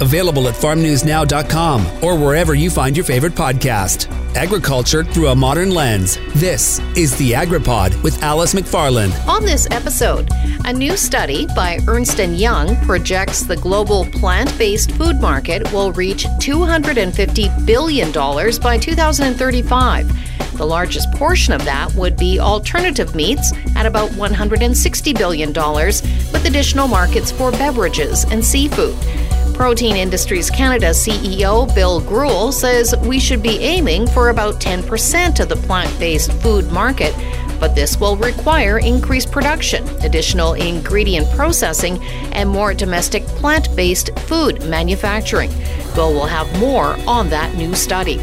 Available at farmnewsnow.com or wherever you find your favorite podcast. Agriculture through a modern lens. This is the AgriPod with Alice McFarland. On this episode, a new study by Ernst & Young projects the global plant-based food market will reach $250 billion by 2035. The largest portion of that would be alternative meats at about $160 billion, with additional markets for beverages and seafood. Protein Industries Canada CEO Bill Greuel says we should be aiming for about 10% of the plant based food market, but this will require increased production, additional ingredient processing, and more domestic plant based food manufacturing. Will have more on that new study.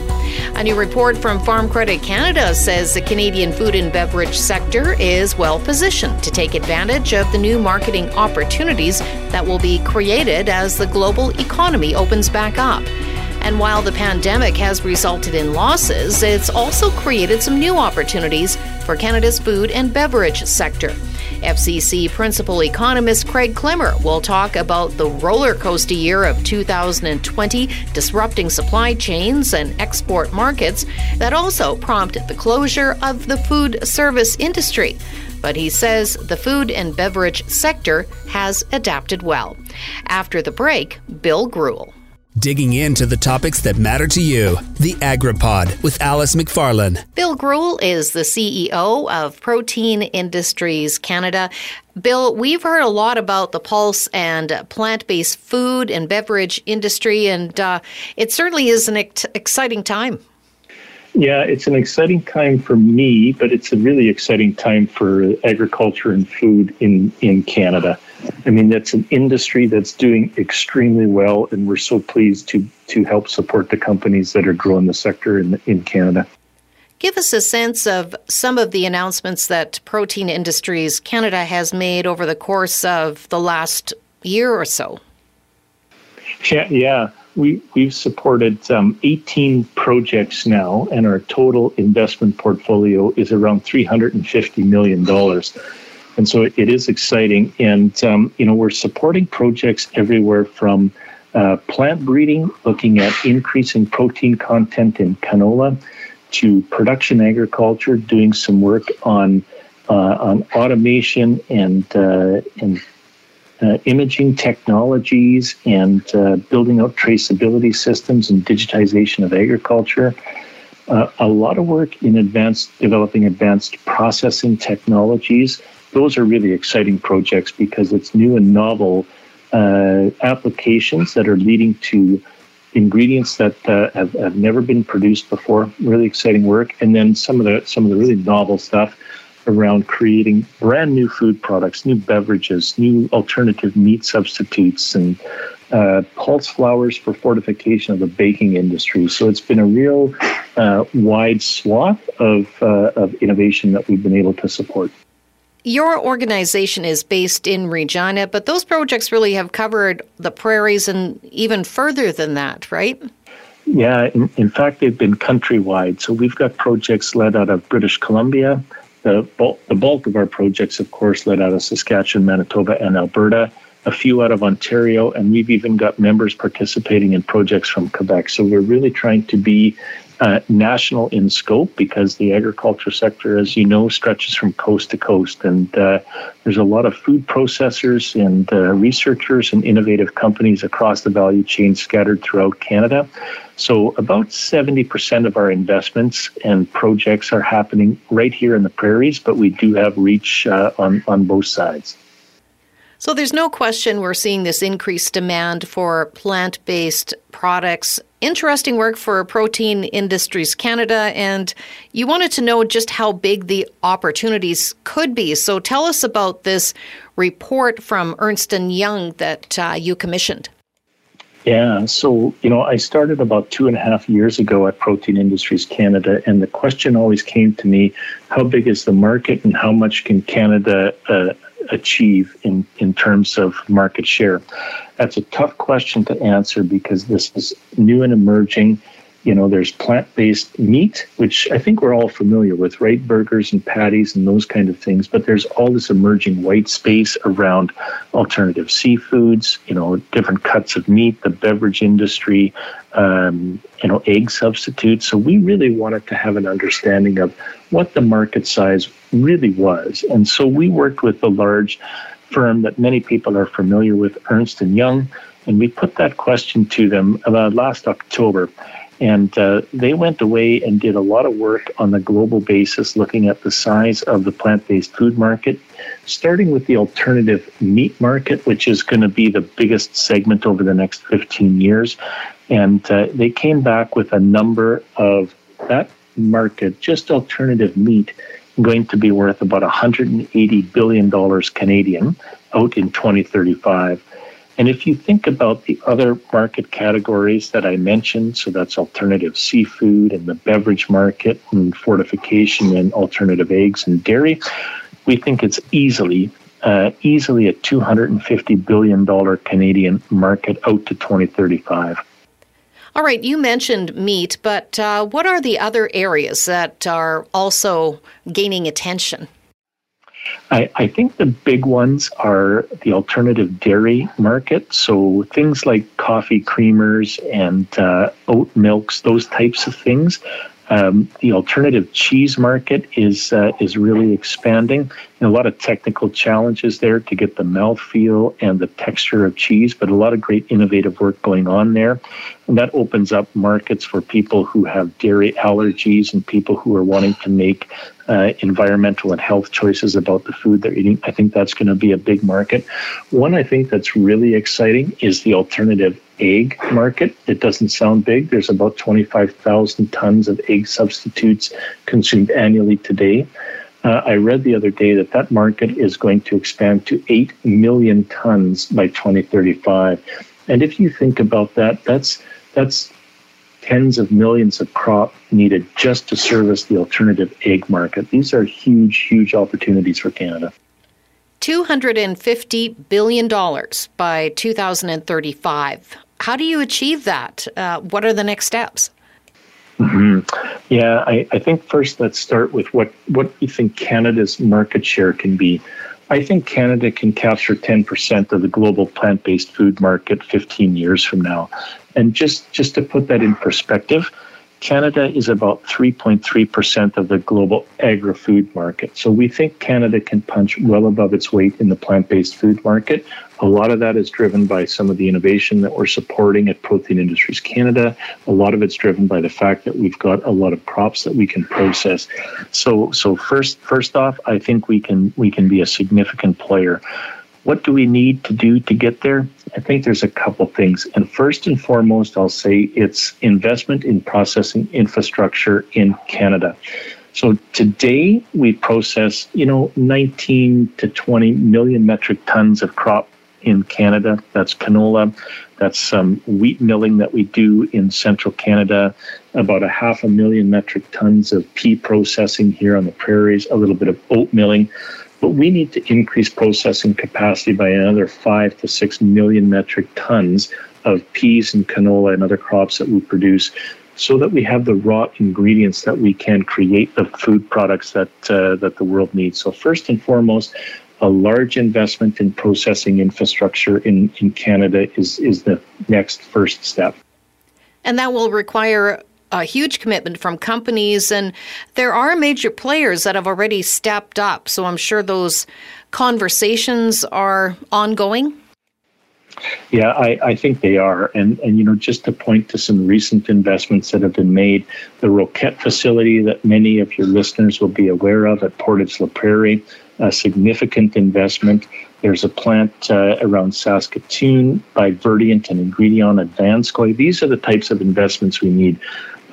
A new report from Farm Credit Canada says the Canadian food and beverage sector is well positioned to take advantage of the new marketing opportunities that will be created as the global economy opens back up. And while the pandemic has resulted in losses, it's also created some new opportunities for Canada's food and beverage sector. FCC principal economist Craig Klemmer will talk about the roller coaster year of 2020, disrupting supply chains and export markets that also prompted the closure of the food service industry. But he says the food and beverage sector has adapted well. After the break, Bill Greuel. Digging into the topics that matter to you. The AgriPod with Alice McFarland. Bill Greuel is the CEO of Protein Industries Canada. Bill, we've heard a lot about the pulse and plant based food and beverage industry, and uh, it certainly is an ex- exciting time. Yeah, it's an exciting time for me, but it's a really exciting time for agriculture and food in, in Canada. I mean, that's an industry that's doing extremely well, and we're so pleased to to help support the companies that are growing the sector in in Canada. Give us a sense of some of the announcements that Protein Industries Canada has made over the course of the last year or so. Yeah, yeah. We, we've supported um, 18 projects now, and our total investment portfolio is around $350 million. And so it is exciting. And, um, you know, we're supporting projects everywhere from uh, plant breeding, looking at increasing protein content in canola, to production agriculture, doing some work on uh, on automation and uh, and uh, imaging technologies and uh, building out traceability systems and digitization of agriculture. Uh, a lot of work in advanced developing advanced processing technologies those are really exciting projects because it's new and novel uh, applications that are leading to ingredients that uh, have, have never been produced before. Really exciting work, and then some of the some of the really novel stuff around creating brand new food products, new beverages, new alternative meat substitutes, and uh, pulse flours for fortification of the baking industry. So it's been a real uh, wide swath of, uh, of innovation that we've been able to support. Your organization is based in Regina, but those projects really have covered the prairies and even further than that, right? Yeah, in, in fact, they've been countrywide. So we've got projects led out of British Columbia. The bulk, the bulk of our projects, of course, led out of Saskatchewan, Manitoba, and Alberta. A few out of Ontario, and we've even got members participating in projects from Quebec. So we're really trying to be uh, national in scope because the agriculture sector, as you know, stretches from coast to coast. And uh, there's a lot of food processors and uh, researchers and innovative companies across the value chain scattered throughout Canada. So, about 70% of our investments and projects are happening right here in the prairies, but we do have reach uh, on, on both sides. So there's no question we're seeing this increased demand for plant based products. Interesting work for Protein Industries Canada, and you wanted to know just how big the opportunities could be. So tell us about this report from Ernst & Young that uh, you commissioned. Yeah, so you know, I started about two and a half years ago at Protein Industries Canada, and the question always came to me: How big is the market, and how much can Canada uh, achieve in, in terms of market share? That's a tough question to answer because this is new and emerging. You know, there's plant based meat, which I think we're all familiar with, right? Burgers and patties and those kind of things. But there's all this emerging white space around alternative seafoods, you know, different cuts of meat, the beverage industry, um, you know, egg substitutes. So we really wanted to have an understanding of what the market size really was. And so we worked with a large firm that many people are familiar with, Ernst & Young, and we put that question to them about last October. And uh, they went away and did a lot of work on the global basis, looking at the size of the plant based food market, starting with the alternative meat market, which is going to be the biggest segment over the next 15 years. And uh, they came back with a number of that market, just alternative meat, going to be worth about 180 billion dollars Canadian out in 2035. And if you think about the other market categories that I mentioned, so that's alternative seafood and the beverage market and fortification and alternative eggs and dairy, we think it's easily uh, easily a 250 billion dollar Canadian market out to 2035. All right, you mentioned meat, but uh, what are the other areas that are also gaining attention? I, I, think the big ones are the alternative dairy market. So things like coffee creamers and uh, oat milks, those types of things. Um, the alternative cheese market is uh, is really expanding. And a lot of technical challenges there to get the mouthfeel and the texture of cheese, but a lot of great innovative work going on there. And that opens up markets for people who have dairy allergies and people who are wanting to make uh, environmental and health choices about the food they're eating. I think that's going to be a big market. One I think that's really exciting is the alternative egg market. It doesn't sound big. There's about 25,000 tons of egg substitutes consumed annually today. Uh, I read the other day that that market is going to expand to 8 million tons by 2035. And if you think about that, that's that's tens of millions of crop needed just to service the alternative egg market. These are huge, huge opportunities for Canada. $250 billion by 2035. How do you achieve that? Uh, what are the next steps? Mm-hmm. Yeah, I, I think first let's start with what, what you think Canada's market share can be. I think Canada can capture 10% of the global plant based food market 15 years from now. And just, just to put that in perspective, Canada is about 3.3% of the global agri food market. So we think Canada can punch well above its weight in the plant based food market. A lot of that is driven by some of the innovation that we're supporting at Protein Industries Canada. A lot of it's driven by the fact that we've got a lot of crops that we can process. So so first first off, I think we can we can be a significant player. What do we need to do to get there? I think there's a couple things. And first and foremost, I'll say it's investment in processing infrastructure in Canada. So today we process, you know, 19 to 20 million metric tons of crop in Canada. That's canola. That's some wheat milling that we do in central Canada. About a half a million metric tons of pea processing here on the prairies. A little bit of oat milling. But we need to increase processing capacity by another five to six million metric tons of peas and canola and other crops that we produce so that we have the raw ingredients that we can create the food products that uh, that the world needs. So first and foremost, a large investment in processing infrastructure in, in Canada is is the next first step. And that will require a huge commitment from companies, and there are major players that have already stepped up. So I'm sure those conversations are ongoing. Yeah, I, I think they are. And, and, you know, just to point to some recent investments that have been made, the Roquette facility that many of your listeners will be aware of at Portage La Prairie, a significant investment. There's a plant uh, around Saskatoon by Verdient and Ingredion at Vanscoy. These are the types of investments we need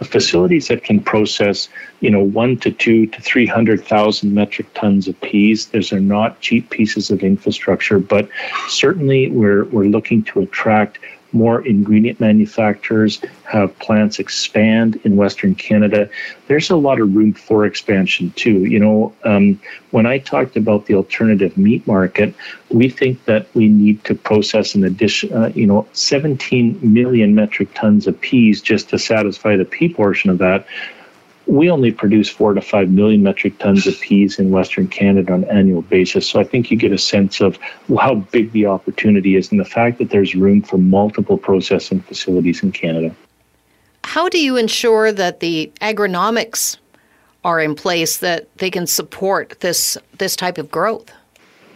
facilities that can process, you know, one to two to 300,000 metric tons of peas. Those are not cheap pieces of infrastructure, but certainly we're, we're looking to attract more ingredient manufacturers, have plants expand in Western Canada, there's a lot of room for expansion too. You know, um, when I talked about the alternative meat market, we think that we need to process an addition, uh, you know, 17 million metric tons of peas just to satisfy the pea portion of that we only produce four to five million metric tons of peas in Western Canada on an annual basis. So I think you get a sense of how big the opportunity is and the fact that there's room for multiple processing facilities in Canada. How do you ensure that the agronomics are in place that they can support this this type of growth?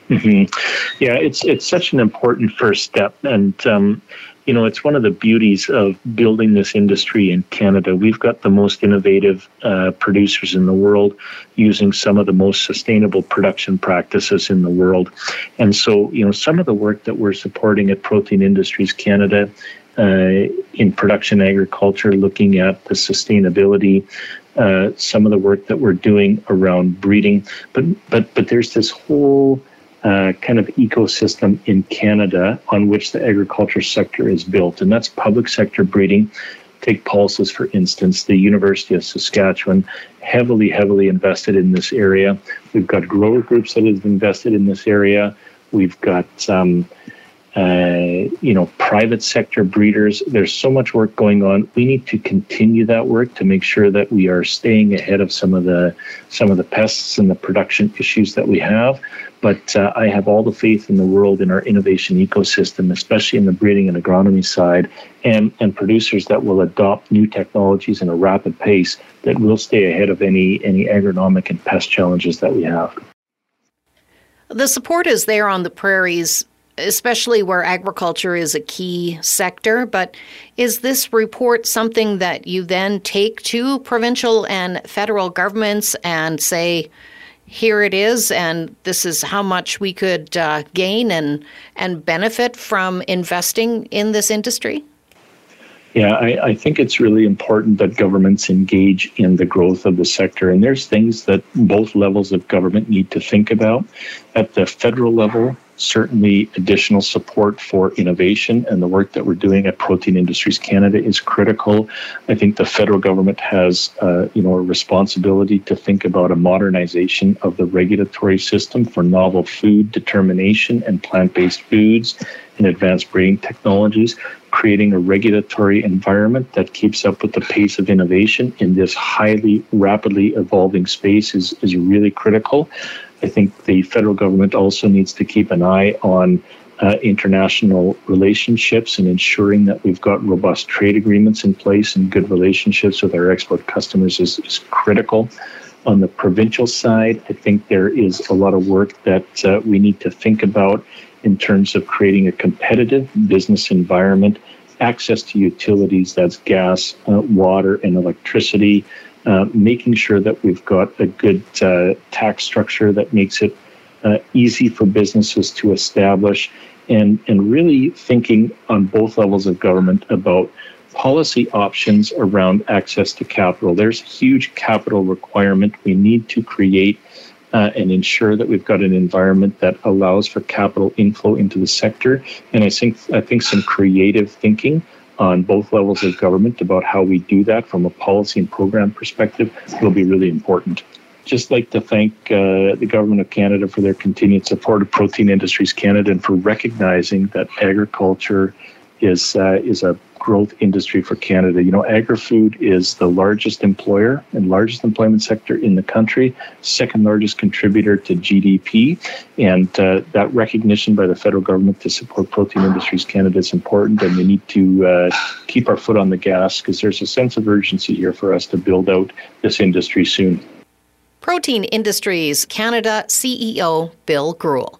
Mm-hmm. Yeah, it's it's such an important first step, and um, you know, it's one of the beauties of building this industry in Canada. We've got the most innovative uh, producers in the world using some of the most sustainable production practices in the world. And so, you know, some of the work that we're supporting at Protein Industries Canada uh, in production agriculture, looking at the sustainability, uh, some of the work that we're doing around breeding, but but but there's this whole kind of ecosystem in Canada on which the agriculture sector is built, and that's public sector breeding. Take Pulses, for instance, the University of Saskatchewan, heavily, heavily invested in this area. We've got grower groups that have invested in this area. We've got um, uh, you know, private sector breeders. There's so much work going on. We need to continue that work to make sure that we are staying ahead of some of the some of the pests and the production issues that we have. But uh, I have all the faith in the world in our innovation ecosystem, especially in the breeding and agronomy side, and and producers that will adopt new technologies in a rapid pace that will stay ahead of any any agronomic and pest challenges that we have. The support is there on the prairies especially where agriculture is a key sector. But is this report something that you then take to provincial and federal governments and say, here it is, and this is how much we could uh, gain and and benefit from investing in this industry? Yeah, I, I, think it's really important that governments engage in the growth of the sector. And there's things that both levels of government need to think about. At the federal level, certainly additional support for innovation and the work that we're doing at Protein Industries Canada is critical. I think the federal government has, uh, you know, a responsibility to think about a modernization of the regulatory system for novel food determination and plant-based foods and advanced breeding technologies. Creating a regulatory environment that keeps up with the pace of innovation in this highly rapidly evolving space is, is really critical. I think the federal government also needs to keep an eye on uh, international relationships and ensuring that we've got robust trade agreements in place and good relationships with our export customers is, is critical. On the provincial side, I think there is a lot of work that uh, we need to think about in terms of creating a competitive business environment, access to utilities that's gas, uh, water, and electricity, uh, making sure that we've got a good uh, tax structure that makes it uh, easy for businesses to establish, and, and really thinking on both levels of government about policy options around access to capital. There's a huge capital requirement. We need to create uh, and ensure that we've got an environment that allows for capital inflow into the sector. And I think I think some creative thinking on both levels of government about how we do that from a policy and program perspective will be really important. Just like to thank uh, the Government of Canada for their continued support of Protein Industries Canada and for recognizing that agriculture is uh, is a growth industry for Canada. You know, agri-food is the largest employer and largest employment sector in the country, second largest contributor to GDP, and uh, that recognition by the federal government to support Protein Industries Canada is important, and we need to uh, keep our foot on the gas because there's a sense of urgency here for us to build out this industry soon. Protein Industries Canada CEO Bill Greuel.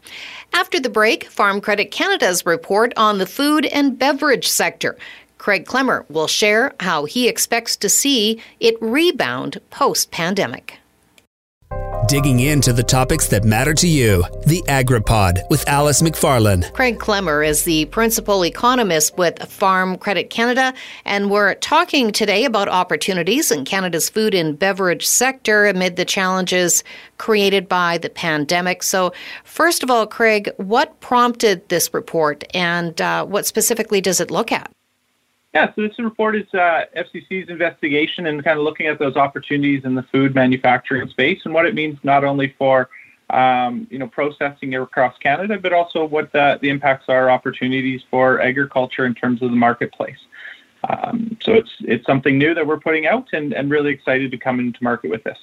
After the break, Farm Credit Canada's report on the food and beverage sector. Craig Klemmer will share how he expects to see it rebound post pandemic. Digging into the topics that matter to you. The AgriPod with Alice McFarland. Craig Klemmer is the principal economist with Farm Credit Canada, and we're talking today about opportunities in Canada's food and beverage sector amid the challenges created by the pandemic. So, first of all, Craig, what prompted this report and uh, what specifically does it look at? Yeah, so this report is uh, FCC's investigation and kind of looking at those opportunities in the food manufacturing space and what it means not only for um, you know processing across Canada, but also what the, the impacts are opportunities for agriculture in terms of the marketplace. Um, so it's it's something new that we're putting out and, and really excited to come into market with this.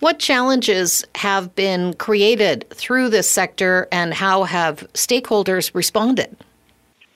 What challenges have been created through this sector and how have stakeholders responded?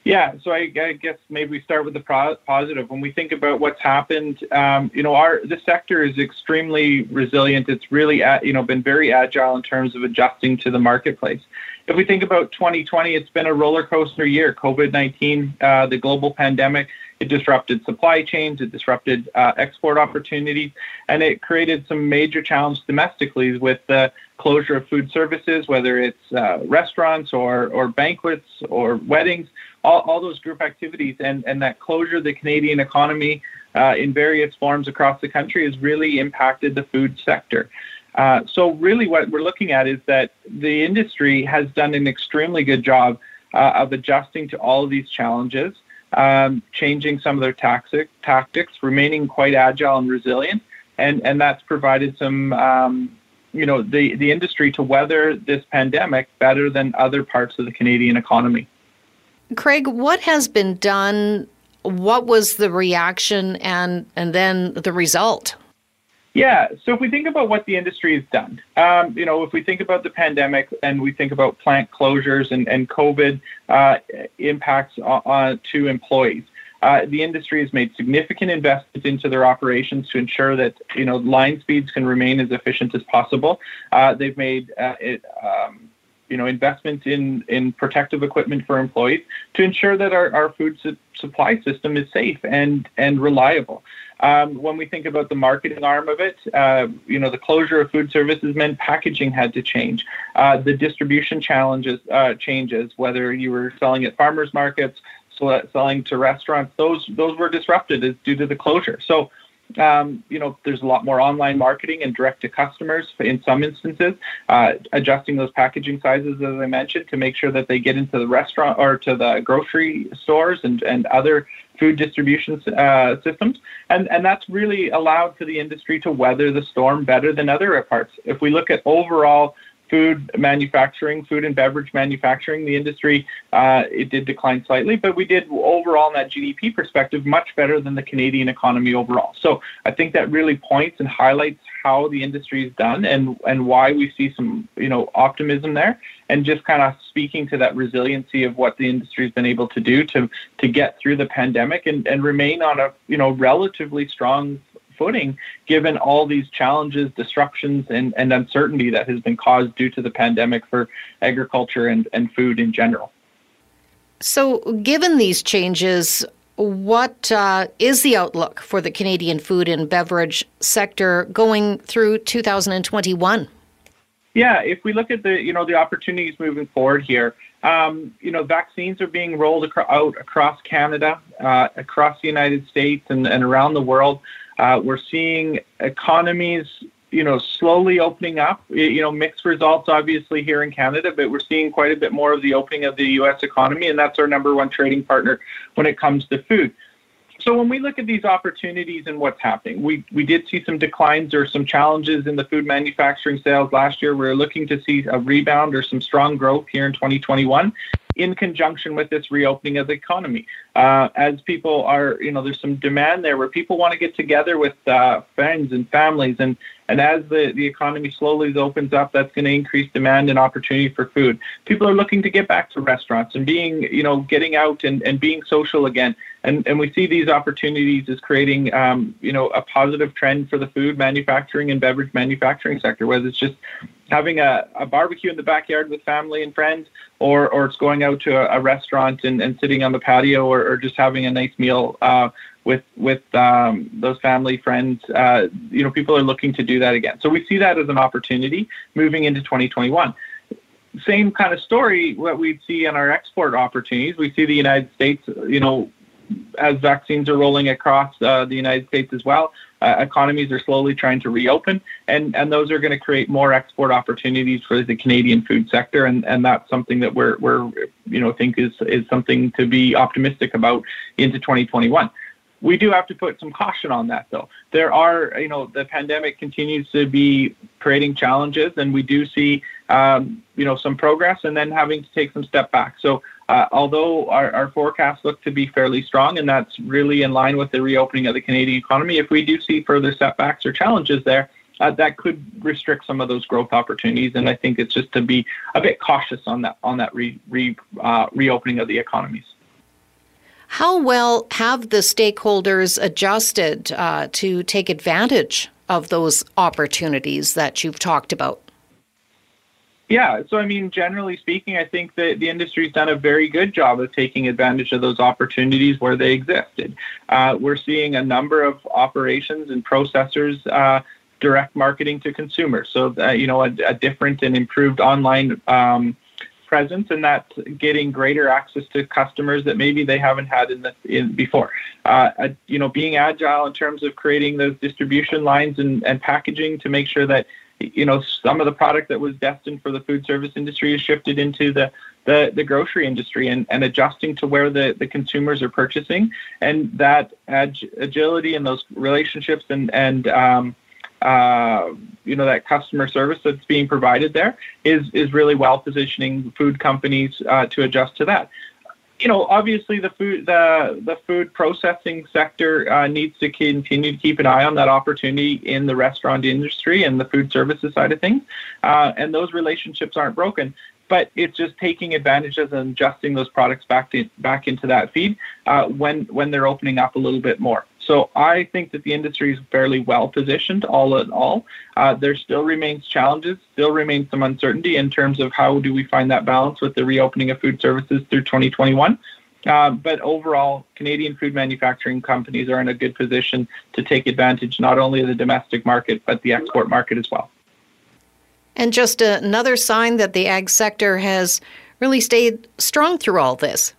Yeah, so I, I, guess maybe we start with the pro- positive. When we think about what's happened, um, you know, our the sector is extremely resilient. It's really, you know, been very agile in terms of adjusting to the marketplace. If we think about 2020, it's been a roller coaster year. COVID 19, uh, the global pandemic, it disrupted supply chains, it disrupted uh, export opportunities, and it created some major challenges domestically with the closure of food services, whether it's uh, restaurants or, or banquets or weddings all, all those group activities and, and that closure of the Canadian economy uh, in various forms across the country has really impacted the food sector. Uh, so really what we're looking at is that the industry has done an extremely good job uh, of adjusting to all of these challenges, um, changing some of their tactic, tactics, remaining quite agile and resilient, and, and that's provided some um, you know the, the industry to weather this pandemic better than other parts of the Canadian economy. Craig, what has been done? What was the reaction and, and then the result? Yeah, so if we think about what the industry has done, um, you know, if we think about the pandemic and we think about plant closures and, and COVID uh, impacts on, on, to employees, uh, the industry has made significant investments into their operations to ensure that you know line speeds can remain as efficient as possible. Uh, they've made uh, it, um, you know, investments in, in protective equipment for employees to ensure that our, our food su- supply system is safe and, and reliable. Um, when we think about the marketing arm of it, uh, you know, the closure of food services meant packaging had to change. Uh, the distribution challenges uh, changes, whether you were selling at farmers markets, selling to restaurants, those those were disrupted due to the closure. So um, you know, there's a lot more online marketing and direct to customers in some instances, uh, adjusting those packaging sizes, as I mentioned, to make sure that they get into the restaurant or to the grocery stores and, and other food distribution uh, systems. And, and that's really allowed for the industry to weather the storm better than other parts. If we look at overall food manufacturing, food and beverage manufacturing, the industry, uh, it did decline slightly, but we did overall in that GDP perspective much better than the Canadian economy overall. So I think that really points and highlights how the industry is done and and why we see some you know optimism there, and just kind of speaking to that resiliency of what the industry has been able to do to to get through the pandemic and and remain on a you know relatively strong footing given all these challenges, disruptions, and, and uncertainty that has been caused due to the pandemic for agriculture and, and food in general. So, given these changes, what uh, is the outlook for the Canadian food and beverage sector going through 2021? Yeah, if we look at the you know the opportunities moving forward here, um, you know vaccines are being rolled acro- out across Canada, uh, across the United States, and, and around the world. Uh, we're seeing economies, you know, slowly opening up. You know, mixed results obviously here in Canada, but we're seeing quite a bit more of the opening of the U.S. economy, and that's our number one trading partner when it comes to food. So when we look at these opportunities and what's happening, we, we did see some declines or some challenges in the food manufacturing sales last year. We're looking to see a rebound or some strong growth here in 2021 in conjunction with this reopening of the economy. Uh, as people are, you know, there's some demand there where people want to get together with uh, friends and families, and and as the, the economy slowly opens up, that's going to increase demand and opportunity for food. People are looking to get back to restaurants and being, you know, getting out and, and being social again. And, and we see these opportunities as creating, um, you know, a positive trend for the food manufacturing and beverage manufacturing sector, whether it's just having a, a barbecue in the backyard with family and friends, or, or it's going out to a, a restaurant and, and sitting on the patio, or, or just having a nice meal uh, with with um, those family friends. Uh, you know, people are looking to do that again. So we see that as an opportunity moving into 2021. Same kind of story what we see in our export opportunities. We see the United States, you know, as vaccines are rolling across uh, the United States as well, uh, economies are slowly trying to reopen, and, and those are going to create more export opportunities for the Canadian food sector, and, and that's something that we're, we're you know think is is something to be optimistic about into 2021. We do have to put some caution on that, though. There are, you know, the pandemic continues to be creating challenges, and we do see, um, you know, some progress, and then having to take some step back. So uh, although our, our forecasts look to be fairly strong, and that's really in line with the reopening of the Canadian economy, if we do see further setbacks or challenges there, uh, that could restrict some of those growth opportunities. And I think it's just to be a bit cautious on that on that re, re, uh, reopening of the economies. How well have the stakeholders adjusted uh, to take advantage of those opportunities that you've talked about? Yeah, so I mean, generally speaking, I think that the industry's done a very good job of taking advantage of those opportunities where they existed. Uh, we're seeing a number of operations and processors uh, direct marketing to consumers, so that, you know a, a different and improved online um, presence, and that's getting greater access to customers that maybe they haven't had in the in before. Uh, you know, being agile in terms of creating those distribution lines and, and packaging to make sure that you know, some of the product that was destined for the food service industry is shifted into the the, the grocery industry and, and adjusting to where the, the consumers are purchasing and that ag- agility and those relationships and and um, uh, you know that customer service that's being provided there is is really well positioning food companies uh, to adjust to that you know, obviously the food the the food processing sector uh, needs to continue to keep an eye on that opportunity in the restaurant industry and the food services side of things, uh, and those relationships aren't broken. But it's just taking advantage of and adjusting those products back to back into that feed uh, when when they're opening up a little bit more. So I think that the industry is fairly well positioned all in all. Uh, there still remains challenges, still remains some uncertainty in terms of how do we find that balance with the reopening of food services through 2021. Uh, but overall, Canadian food manufacturing companies are in a good position to take advantage not only of the domestic market, but the export market as well. And just another sign that the ag sector has really stayed strong through all this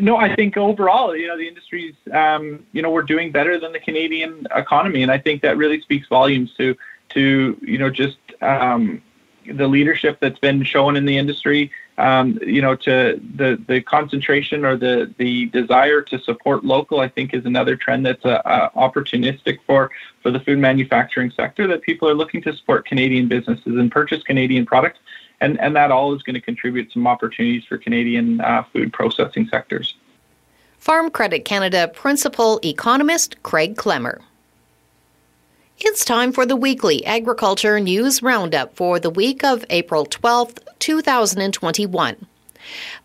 no, I think overall, you know, the industry's, um, you know, we're doing better than the Canadian economy, and I think that really speaks volumes to, to you know, just um, the leadership that's been shown in the industry. Um, you know, to the the concentration or the the desire to support local, I think, is another trend that's uh, uh, opportunistic for for the food manufacturing sector. That people are looking to support Canadian businesses and purchase Canadian products and, and that all is going to contribute some opportunities for Canadian uh, food processing sectors. Farm Credit Canada principal economist Craig Klemmer. It's time for the weekly agriculture news roundup for the week of April 12th, 2021.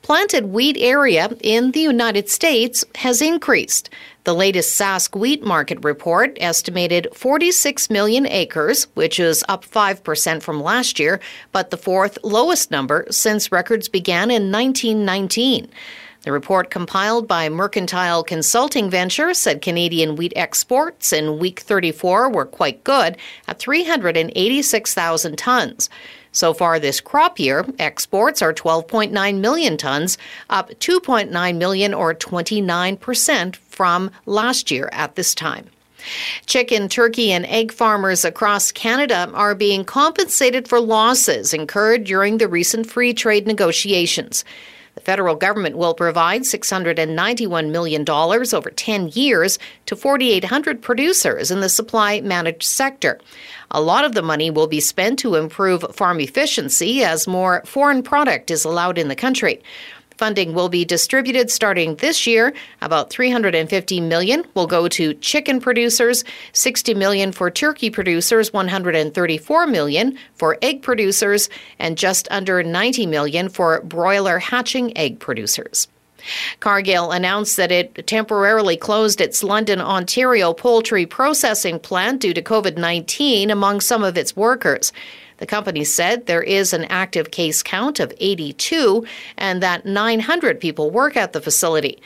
Planted wheat area in the United States has increased. The latest Sask wheat market report estimated 46 million acres, which is up 5% from last year, but the fourth lowest number since records began in 1919. The report compiled by Mercantile Consulting Venture said Canadian wheat exports in week 34 were quite good at 386,000 tons. So far this crop year, exports are 12.9 million tons, up 2.9 million or 29% from last year at this time. Chicken, turkey, and egg farmers across Canada are being compensated for losses incurred during the recent free trade negotiations. Federal government will provide $691 million over 10 years to 4,800 producers in the supply managed sector. A lot of the money will be spent to improve farm efficiency as more foreign product is allowed in the country. Funding will be distributed starting this year. About 350 million will go to chicken producers, 60 million for turkey producers, 134 million for egg producers, and just under 90 million for broiler hatching egg producers. Cargill announced that it temporarily closed its London, Ontario poultry processing plant due to COVID 19 among some of its workers. The company said there is an active case count of 82 and that 900 people work at the facility.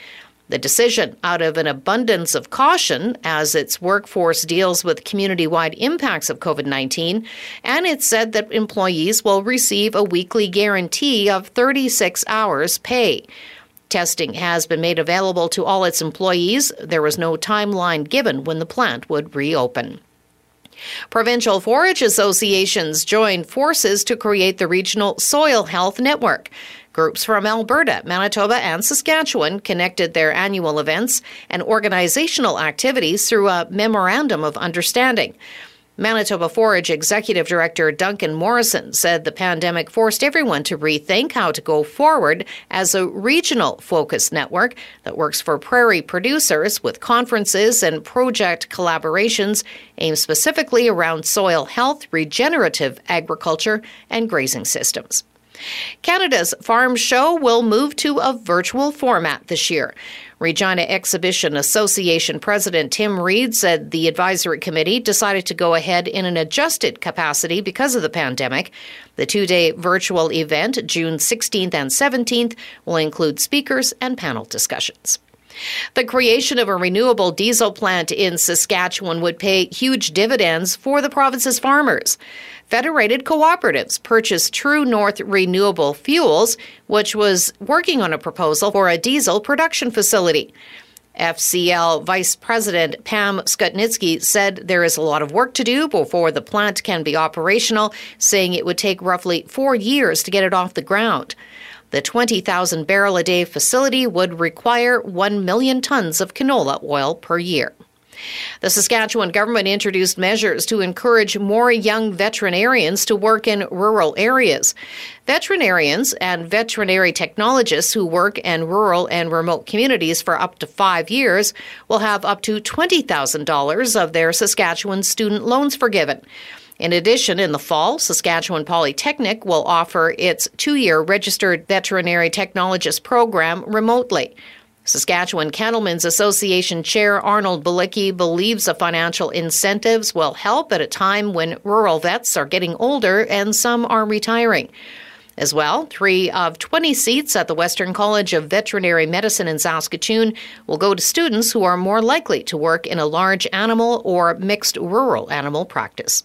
The decision out of an abundance of caution as its workforce deals with community wide impacts of COVID 19, and it said that employees will receive a weekly guarantee of 36 hours pay. Testing has been made available to all its employees. There was no timeline given when the plant would reopen. Provincial forage associations joined forces to create the Regional Soil Health Network. Groups from Alberta, Manitoba, and Saskatchewan connected their annual events and organizational activities through a Memorandum of Understanding. Manitoba Forage Executive Director Duncan Morrison said the pandemic forced everyone to rethink how to go forward as a regional focused network that works for prairie producers with conferences and project collaborations aimed specifically around soil health, regenerative agriculture, and grazing systems. Canada's Farm Show will move to a virtual format this year. Regina Exhibition Association President Tim Reed said the advisory committee decided to go ahead in an adjusted capacity because of the pandemic. The two day virtual event, June 16th and 17th, will include speakers and panel discussions. The creation of a renewable diesel plant in Saskatchewan would pay huge dividends for the province's farmers. Federated Cooperatives purchased True North Renewable Fuels, which was working on a proposal for a diesel production facility. FCL Vice President Pam Skutnitsky said there is a lot of work to do before the plant can be operational, saying it would take roughly four years to get it off the ground. The 20,000 barrel a day facility would require 1 million tons of canola oil per year. The Saskatchewan government introduced measures to encourage more young veterinarians to work in rural areas. Veterinarians and veterinary technologists who work in rural and remote communities for up to five years will have up to $20,000 of their Saskatchewan student loans forgiven. In addition, in the fall, Saskatchewan Polytechnic will offer its two year registered veterinary technologist program remotely. Saskatchewan Cattlemen's Association Chair Arnold Balicki believes the financial incentives will help at a time when rural vets are getting older and some are retiring. As well, three of 20 seats at the Western College of Veterinary Medicine in Saskatoon will go to students who are more likely to work in a large animal or mixed rural animal practice.